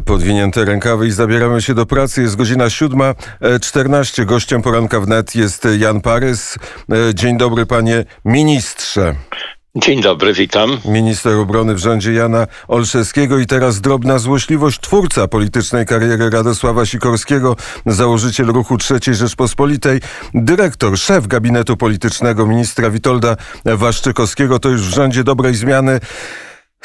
Podwinięte rękawy i zabieramy się do pracy. Jest godzina 7.14. Gościem poranka wnet jest Jan Parys. E, dzień dobry, panie ministrze. Dzień dobry, witam. Minister obrony w rządzie Jana Olszewskiego i teraz drobna złośliwość twórca politycznej kariery Radosława Sikorskiego, założyciel ruchu III Rzeczpospolitej, dyrektor, szef gabinetu politycznego ministra Witolda Waszczykowskiego. To już w rządzie dobrej zmiany.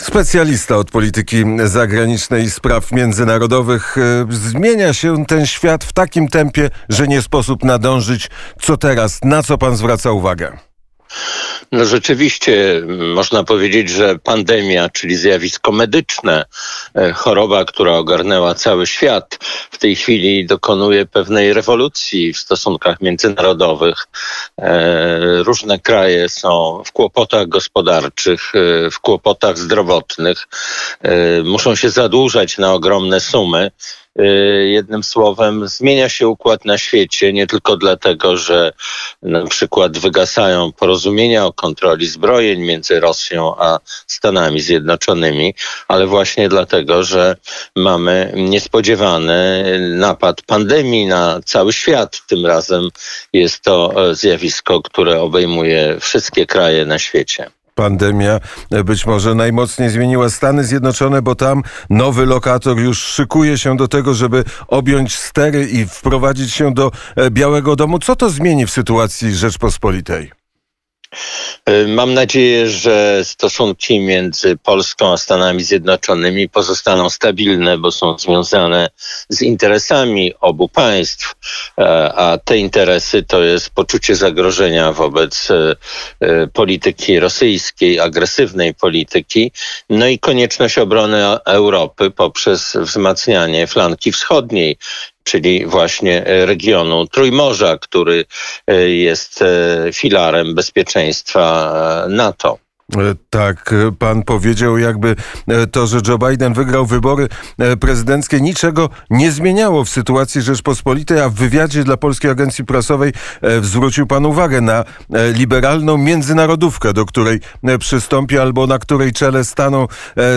Specjalista od polityki zagranicznej i spraw międzynarodowych. E, zmienia się ten świat w takim tempie, że nie sposób nadążyć. Co teraz? Na co pan zwraca uwagę? No rzeczywiście można powiedzieć, że pandemia, czyli zjawisko medyczne, e, choroba, która ogarnęła cały świat, w tej chwili dokonuje pewnej rewolucji w stosunkach międzynarodowych. E, różne kraje są w kłopotach gospodarczych, e, w kłopotach zdrowotnych, muszą się zadłużać na ogromne sumy. Y, jednym słowem, zmienia się układ na świecie, nie tylko dlatego, że na przykład wygasają porozumienia o kontroli zbrojeń między Rosją a Stanami Zjednoczonymi, ale właśnie dlatego, że mamy niespodziewany napad pandemii na cały świat. Tym razem jest to zjawisko, które obejmuje wszystkie kraje na świecie pandemia być może najmocniej zmieniła Stany Zjednoczone, bo tam nowy lokator już szykuje się do tego, żeby objąć stery i wprowadzić się do e, Białego Domu. Co to zmieni w sytuacji Rzeczpospolitej? Y, mam nadzieję, że stosunki między Polską a Stanami Zjednoczonymi pozostaną stabilne, bo są związane z interesami obu państw, e, a te interesy to jest poczucie zagrożenia wobec e, e, polityki rosyjskiej, agresywnej polityki, no i konieczność obrony Europy poprzez wzmacnianie flanki wschodniej czyli właśnie e, regionu Trójmorza, który e, jest e, filarem bezpieczeństwa NATO. E, tak, e, pan powiedział, jakby e, to, że Joe Biden wygrał wybory prezydenckie, niczego nie zmieniało w sytuacji Rzeczpospolitej, a w wywiadzie dla Polskiej Agencji Prasowej zwrócił pan uwagę na liberalną międzynarodówkę, do której przystąpi albo na której czele staną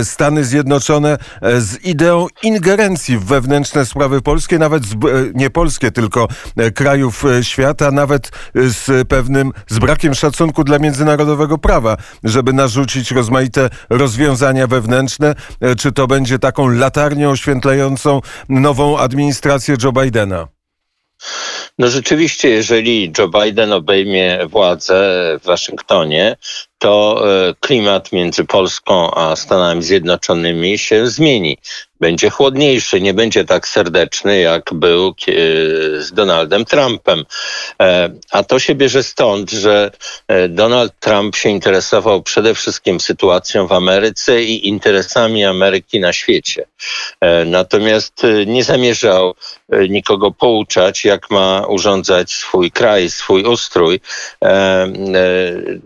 Stany Zjednoczone z ideą ingerencji w wewnętrzne sprawy polskie, nawet z, nie polskie, tylko krajów świata, nawet z pewnym, z brakiem szacunku dla międzynarodowego prawa, że żeby narzucić rozmaite rozwiązania wewnętrzne? E, czy to będzie taką latarnią oświetlającą nową administrację Joe Bidena? No rzeczywiście, jeżeli Joe Biden obejmie władzę w Waszyngtonie, to e, klimat między Polską a Stanami Zjednoczonymi się zmieni będzie chłodniejszy, nie będzie tak serdeczny, jak był e, z Donaldem Trumpem. E, a to się bierze stąd, że e, Donald Trump się interesował przede wszystkim sytuacją w Ameryce i interesami Ameryki na świecie. Natomiast nie zamierzał nikogo pouczać, jak ma urządzać swój kraj, swój ustrój.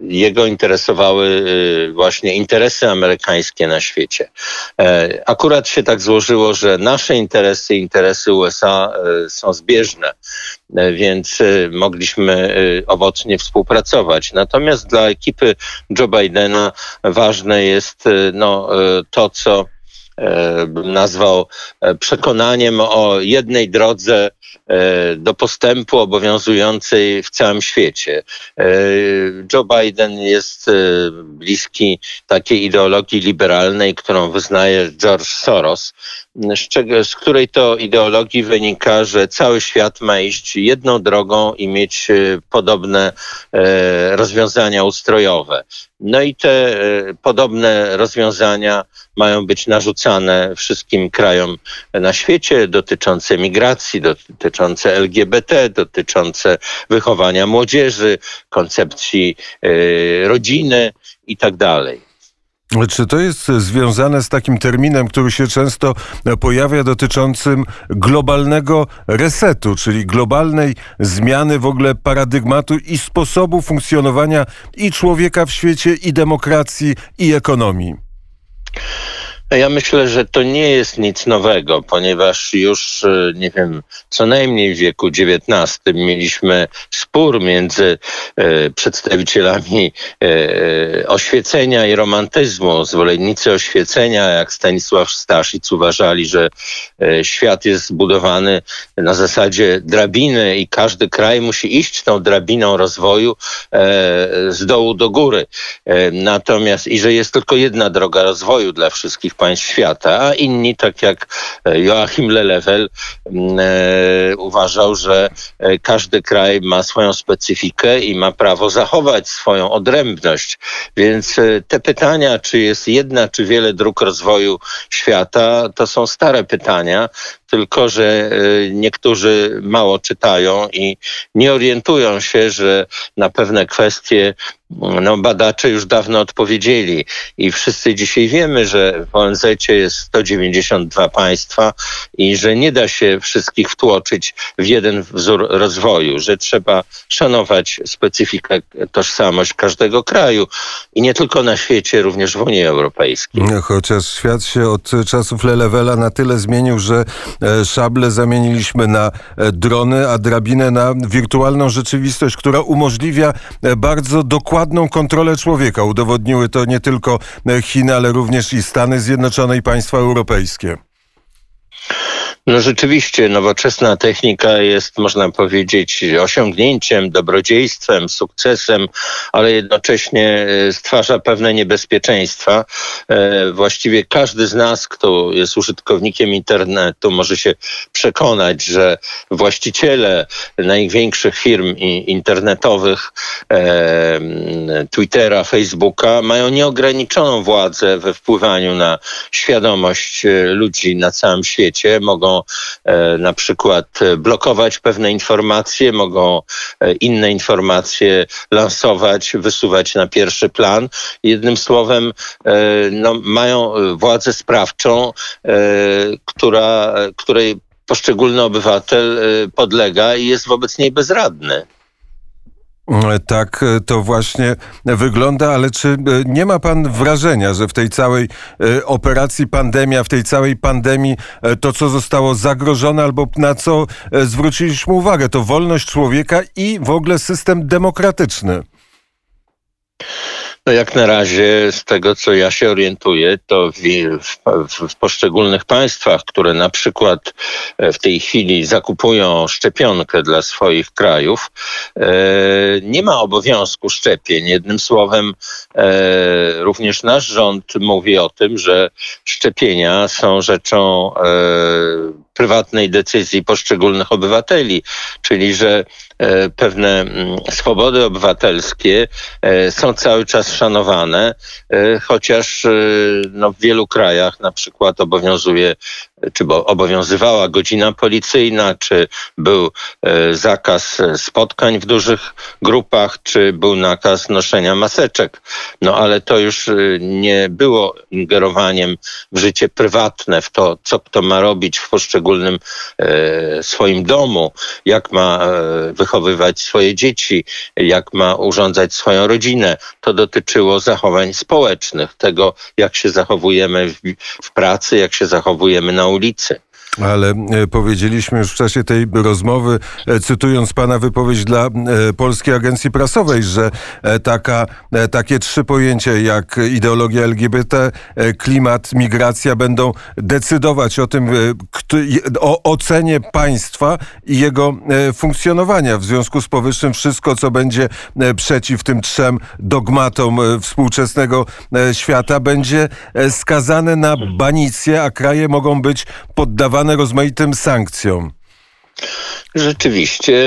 Jego interesowały właśnie interesy amerykańskie na świecie. Akurat się tak złożyło, że nasze interesy i interesy USA e, są zbieżne, e, więc e, mogliśmy owocnie współpracować. Natomiast dla ekipy Joe Bidena ważne jest no, to, co nazwał przekonaniem o jednej drodze do postępu obowiązującej w całym świecie. Joe Biden jest bliski takiej ideologii liberalnej, którą wyznaje George Soros, z, czego, z której to ideologii wynika, że cały świat ma iść jedną drogą i mieć e, podobne e, rozwiązania ustrojowe. No i te e, podobne rozwiązania mają być narzucane wszystkim krajom na świecie dotyczące migracji, dotyczące LGBT, dotyczące wychowania młodzieży, koncepcji rodziny i tak. Czy to jest związane z takim terminem, który się często pojawia dotyczącym globalnego resetu, czyli globalnej zmiany w ogóle paradygmatu i sposobu funkcjonowania i człowieka w świecie, i demokracji, i ekonomii? Ja myślę, że to nie jest nic nowego, ponieważ już, e, nie wiem, co najmniej w wieku XIX mieliśmy spór między e, przedstawicielami e, oświecenia i romantyzmu. Zwolennicy oświecenia, jak Stanisław Staszic, uważali, że e, świat jest zbudowany na zasadzie drabiny i każdy kraj musi iść tą drabiną rozwoju e, z dołu do góry. E, natomiast i że jest tylko jedna droga rozwoju dla wszystkich państw świata, a inni, tak jak e, Joachim Lelewel, e, uważał, że e, każdy kraj ma swoją specyfikę i ma prawo zachować swoją odrębność. Więc te pytania, czy jest jedna, czy wiele dróg rozwoju świata, to są stare pytania, tylko że e, niektórzy mało czytają i nie orientują się, że na pewne kwestie no, badacze już dawno odpowiedzieli i wszyscy dzisiaj wiemy, że w ONZ jest 192 państwa i że nie da się wszystkich wtłoczyć w jeden wzór rozwoju, że trzeba szanować specyfikę, tożsamość każdego kraju i nie tylko na świecie, również w Unii Europejskiej. Chociaż świat się od czasów Lelewela na tyle zmienił, że szable zamieniliśmy na e, drony, a drabinę na wirtualną rzeczywistość, która umożliwia e, bardzo dokładną kontrolę człowieka. Udowodniły to nie tylko e, Chiny, ale również i Stany Zjednoczone i państwa europejskie. No rzeczywiście, nowoczesna technika jest, można powiedzieć, osiągnięciem, dobrodziejstwem, sukcesem, ale jednocześnie e, stwarza pewne niebezpieczeństwa. E, Właściwie każdy z nas, kto jest użytkownikiem internetu, może się przekonać, że właściciele największych firm internetowych, e, Twittera, Facebooka, mają nieograniczoną władzę we wpływaniu na świadomość ludzi na całym świecie. Mogą e, na przykład e, blokować pewne informacje, mogą e, inne informacje lansować, wysuwać na pierwszy plan. Jednym słowem, no, mają władzę sprawczą, która, której poszczególny obywatel podlega i jest wobec niej bezradny. E, Tak e, to właśnie wygląda, ale czy e, nie ma pan wrażenia, że w tej całej operacji pandemia, w tej całej pandemii to, co zostało zagrożone albo na co zwróciliśmy uwagę, to wolność człowieka i w ogóle system demokratyczny? No jak na razie, z tego co ja się orientuję, to w, w, w poszczególnych państwach, które na przykład e, w tej chwili zakupują szczepionkę dla swoich krajów, e, nie ma obowiązku szczepień. Jednym słowem, e, również nasz rząd mówi o tym, że szczepienia są rzeczą e, prywatnej decyzji poszczególnych obywateli, czyli że e, pewne mm, swobody obywatelskie e, są cały czas szanowane, e, chociaż no, w wielu krajach na przykład obowiązuje, czy bo obowiązywała godzina policyjna, czy był e, zakaz e, spotkań w dużych grupach, czy był nakaz noszenia maseczek. No ale to już e, nie było ingerowaniem w życie prywatne, w to, co kto ma robić w poszczególnym swoim domu, jak ma wychowywać swoje dzieci, jak ma urządzać swoją rodzinę. To dotyczyło zachowań społecznych, tego, jak się zachowujemy w pracy, jak się zachowujemy na ulicy. улице. Ale e, powiedzieliśmy już w czasie tej rozmowy, e, cytując pana wypowiedź dla e, Polskiej Agencji Prasowej, że taka, takie trzy pojęcia jak ideologia LGBT, klimat, migracja będą decydować o tym, o ocenie państwa i jego funkcjonowania. W związku z powyższym wszystko, co będzie przeciw tym trzem dogmatom współczesnego świata, będzie skazane na banicję, a kraje mogą być poddawane rozmaitym sankcjom. Rzeczywiście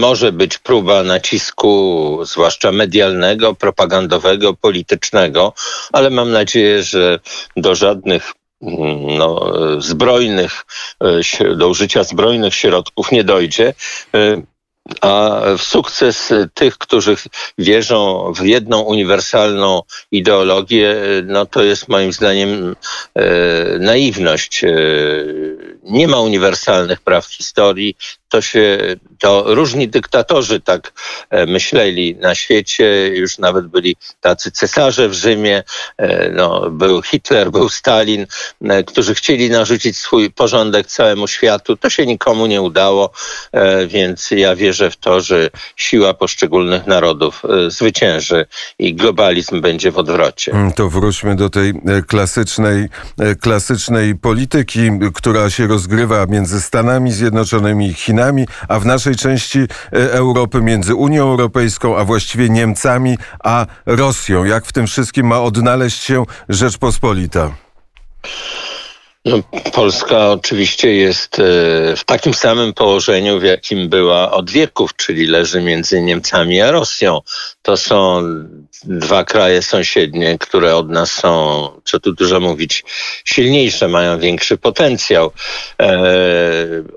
może być próba nacisku, zwłaszcza medialnego, propagandowego, politycznego, ale mam nadzieję, że do żadnych mm, no, e, zbrojnych, e, do użycia zbrojnych środków nie dojdzie. A w sukces tych, którzy wierzą w jedną uniwersalną ideologię, no to jest moim zdaniem e, naiwność. E, Nie ma uniwersalnych praw historii, to się, to różni dyktatorzy tak e, myśleli na świecie, już nawet byli tacy cesarze w Rzymie, e, no, był Hitler, był Stalin, e, którzy chcieli narzucić swój porządek całemu światu. To się nikomu nie udało, więc ja wierzę w to, że siła poszczególnych narodów zwycięży i globalizm będzie w odwrocie. Mm, to wróćmy do tej klasycznej, klasycznej polityki, która się rozgrywa między Stanami Zjednoczonymi i Chinami, a w naszej części Europy między Unią Europejską, a właściwie Niemcami, a Rosją. Jak w tym wszystkim ma odnaleźć się Rzeczpospolita? Polska oczywiście jest e, w takim samym położeniu, w jakim była od wieków, czyli leży między Niemcami a Rosją. To są dwa kraje sąsiednie, które od nas są, co tu dużo mówić, silniejsze, mają większy potencjał. E,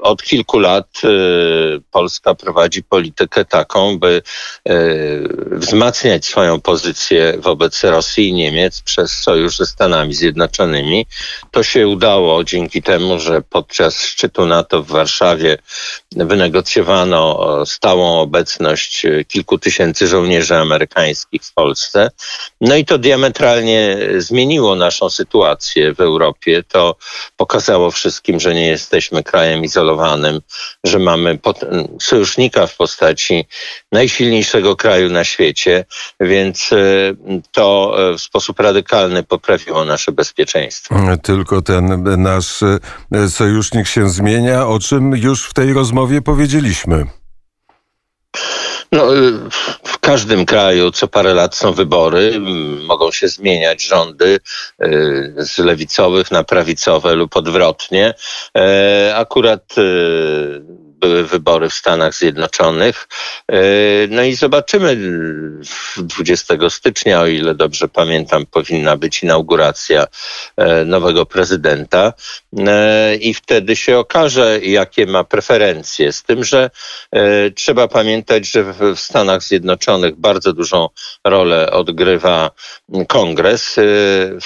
od kilku lat e, Polska prowadzi politykę taką, by wzmacniać swoją pozycję wobec Rosji i Niemiec przez sojusz ze Stanami Zjednoczonymi. To się udało dzięki temu, że podczas szczytu NATO w Warszawie wynegocjowano stałą obecność kilku tysięcy żołnierzy amerykańskich w Polsce. No i to diametralnie zmieniło naszą sytuację w Europie. To pokazało wszystkim, że nie jesteśmy krajem izolowanym, że mamy sojusznika w postaci najsilniejszego kraju na świecie, więc e, to e, w sposób radykalny poprawiło nasze bezpieczeństwo. Tylko ten nasz e, sojusznik się zmienia, o czym już w tej rozmowie powiedzieliśmy. No, y, w każdym kraju co parę lat są wybory, mogą się zmieniać rządy y, z lewicowych na prawicowe lub odwrotnie. E, akurat y, były wybory w Stanach Zjednoczonych. E, no i zobaczymy 20 stycznia, o ile dobrze pamiętam, powinna być inauguracja e, nowego prezydenta e, i wtedy się okaże, jakie ma preferencje. Z tym, że trzeba pamiętać, że w Stanach Zjednoczonych bardzo dużą rolę odgrywa kongres,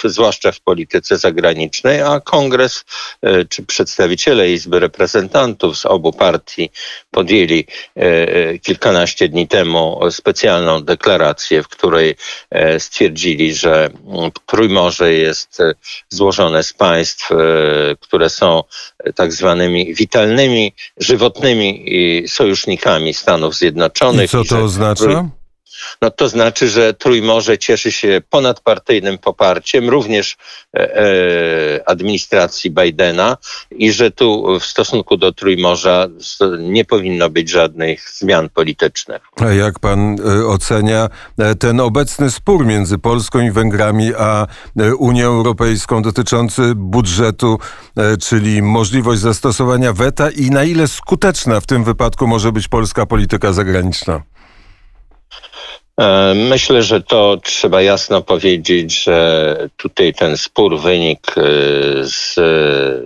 zwłaszcza w polityce zagranicznej, a kongres czy przedstawiciele Izby Reprezentantów z obu partii partii podjęli e, e, kilkanaście dni temu specjalną deklarację, w której e, stwierdzili, że Trójmorze jest złożone z państw, które są tak zwanymi witalnymi, żywotnymi sojusznikami Stanów Zjednoczonych. I co to oznacza? No to znaczy, że Trójmorze cieszy się ponadpartyjnym poparciem również e, e, administracji Bidena i że tu w stosunku do Trójmorza nie powinno być żadnych zmian politycznych. A jak pan e, ocenia ten obecny spór między Polską i Węgrami a Unią Europejską dotyczący budżetu, czyli możliwość zastosowania weta i na ile skuteczna w tym wypadku może być polska polityka zagraniczna? E, myślę, że to trzeba jasno powiedzieć, że tutaj ten spór wynikł e, z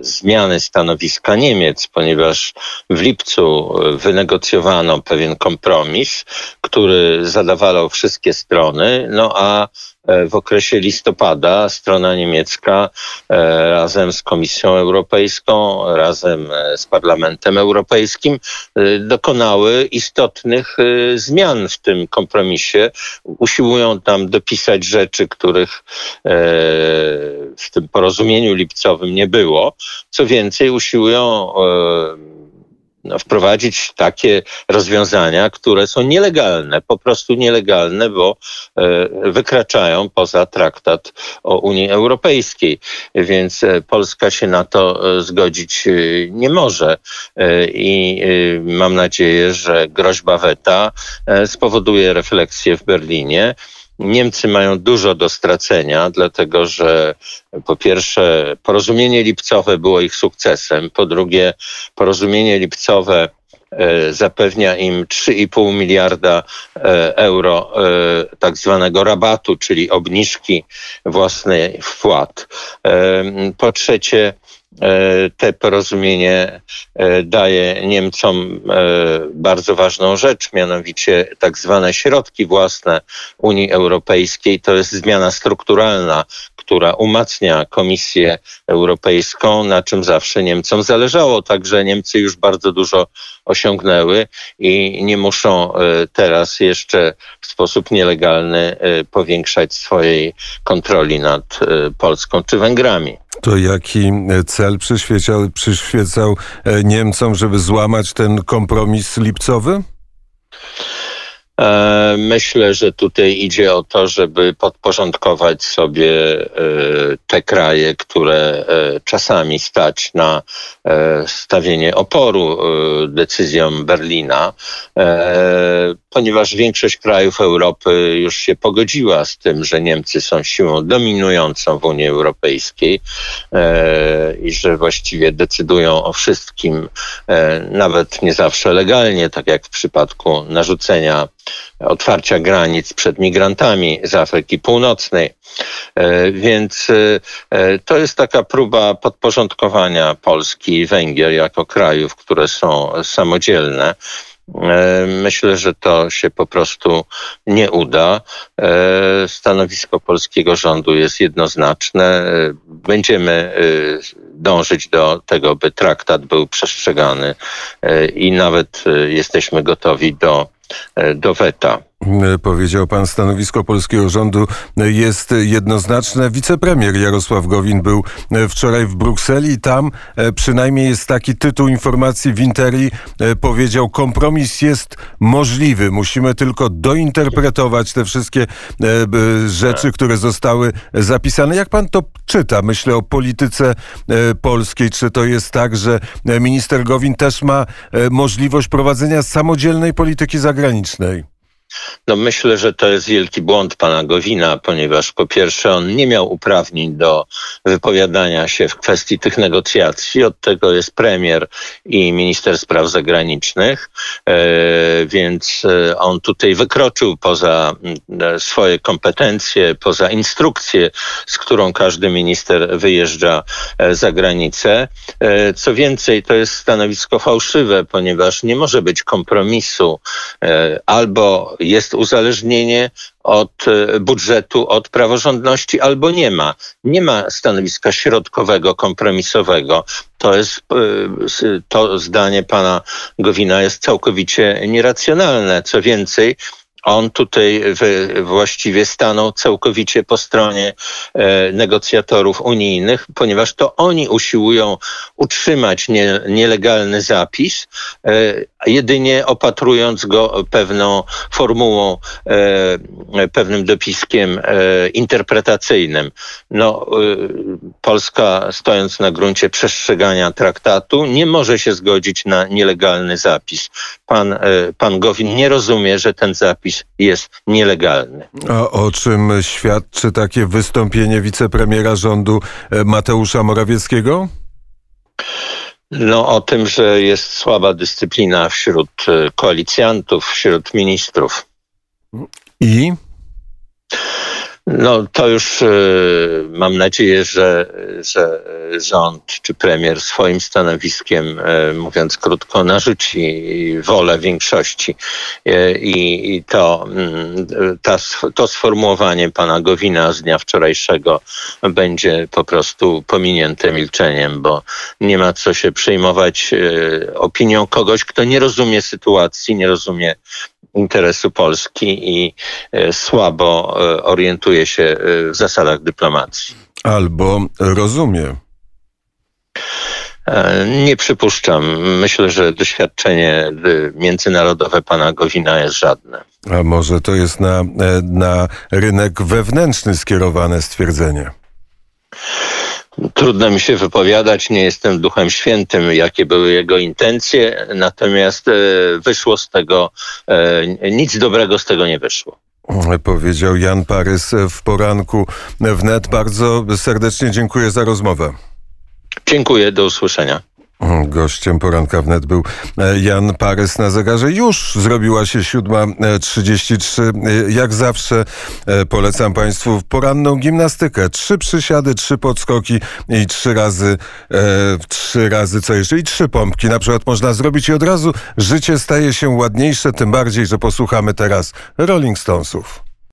zmiany stanowiska Niemiec, ponieważ w lipcu wynegocjowano pewien kompromis, który zadawalał wszystkie strony, no a E, w okresie listopada strona niemiecka e, razem z Komisją Europejską, razem e, z Parlamentem Europejskim dokonały istotnych zmian w tym kompromisie. Usiłują tam dopisać rzeczy, których w tym porozumieniu lipcowym nie było. Co więcej, usiłują wprowadzić takie rozwiązania, które są nielegalne, po prostu nielegalne, bo e, wykraczają poza traktat o Unii Europejskiej. Więc e, Polska się na to e, zgodzić nie może. I mam nadzieję, że groźba weta spowoduje refleksję w Berlinie Niemcy mają dużo do stracenia, dlatego że po pierwsze porozumienie lipcowe było ich sukcesem, po drugie porozumienie lipcowe e, zapewnia im 3,5 miliarda e, euro e, tak zwanego rabatu, czyli obniżki własnej wpłat. Po trzecie, te porozumienie e, daje Niemcom e, bardzo ważną rzecz, mianowicie tak zwane środki własne Unii Europejskiej. To jest zmiana strukturalna, która umacnia Komisję Europejską, na czym zawsze Niemcom zależało. Także Niemcy już bardzo dużo osiągnęły i nie muszą teraz jeszcze w sposób nielegalny powiększać swojej kontroli nad Polską czy Węgrami. To jaki cel przyświecał, przyświecał Niemcom, żeby złamać ten kompromis lipcowy? E, myślę, że tutaj idzie o to, żeby podporządkować sobie e, te kraje, które e, czasami stać na stawienie oporu decyzjom Berlina, ponieważ większość krajów Europy już się pogodziła z tym, że Niemcy są siłą dominującą w Unii Europejskiej i że właściwie decydują o wszystkim, nawet nie zawsze legalnie, tak jak w przypadku narzucenia otwarcia granic przed migrantami z Afryki Północnej. E, więc e, to jest taka próba podporządkowania Polski i Węgier jako krajów, które są samodzielne. E, myślę, że to się po prostu nie uda. Stanowisko polskiego rządu jest jednoznaczne. Będziemy dążyć do tego, by traktat był przestrzegany i nawet jesteśmy gotowi do E, do weta. E, powiedział pan, stanowisko polskiego rządu jest jednoznaczne. Wicepremier Jarosław Gowin był e, wczoraj w Brukseli i tam przynajmniej jest taki tytuł informacji w Interi. Powiedział, kompromis jest możliwy. Musimy tylko dointerpretować te wszystkie rzeczy, które zostały zapisane. Jak pan to czyta? Myślę o polityce polskiej. Czy to jest tak, że minister Gowin też ma możliwość prowadzenia samodzielnej polityki zagranicznej? No myślę, że to jest wielki błąd pana Gowina, ponieważ po pierwsze on nie miał uprawnień do wypowiadania się w kwestii tych negocjacji. Od tego jest premier i minister spraw zagranicznych, e, więc e, on tutaj wykroczył poza e, swoje kompetencje, poza instrukcję, z którą każdy minister wyjeżdża za granicę. Co więcej, to jest stanowisko fałszywe, ponieważ nie może być kompromisu albo jest uzależnienie od e, budżetu, od praworządności, albo nie ma. Nie ma stanowiska środkowego, kompromisowego. To jest, e, to zdanie pana Gowina jest całkowicie nieracjonalne. Co więcej, on tutaj właściwie stanął całkowicie po stronie e, negocjatorów unijnych, ponieważ to oni usiłują utrzymać nie, nielegalny zapis, e, jedynie opatrując go pewną formułą, e, pewnym dopiskiem interpretacyjnym. No, Polska, stojąc na gruncie przestrzegania traktatu, nie może się zgodzić na nielegalny zapis. Pan, pan Gowin nie rozumie, że ten zapis jest nielegalny. A o czym świadczy takie wystąpienie wicepremiera rządu e, Mateusza Morawieckiego? No o tym, że jest słaba dyscyplina wśród e, koalicjantów, wśród ministrów. I? No to już e, mam nadzieję, że, że rząd czy premier swoim stanowiskiem, e, mówiąc krótko, narzuci wolę większości. E, I, i to, mm, ta, to sformułowanie pana Gowina z dnia wczorajszego będzie po prostu pominięte milczeniem, bo nie ma co się przejmować opinią kogoś, kto nie rozumie sytuacji, nie rozumie interesu Polski i e, słabo e, orientuje się e, w zasadach dyplomacji. Albo rozumie. Nie przypuszczam. Myślę, że doświadczenie międzynarodowe pana Gowina jest żadne. A może to jest na, na rynek wewnętrzny skierowane stwierdzenie? Trudno mi się wypowiadać, nie jestem duchem świętym, jakie były jego intencje, natomiast e, wyszło z tego, e, nic dobrego z tego nie wyszło. Powiedział Jan Parys w poranku wnet. Bardzo serdecznie dziękuję za rozmowę. Dziękuję, do usłyszenia. Gościem poranka wnet był e, Jan Parys na zegarze. Już zrobiła się 7.33. E, jak zawsze e, polecam Państwu poranną gimnastykę. Trzy przysiady, trzy podskoki i trzy razy, e, trzy razy co jeszcze? I trzy pompki. Na przykład można zrobić i od razu życie staje się ładniejsze, tym bardziej, że posłuchamy teraz Rolling Stonesów.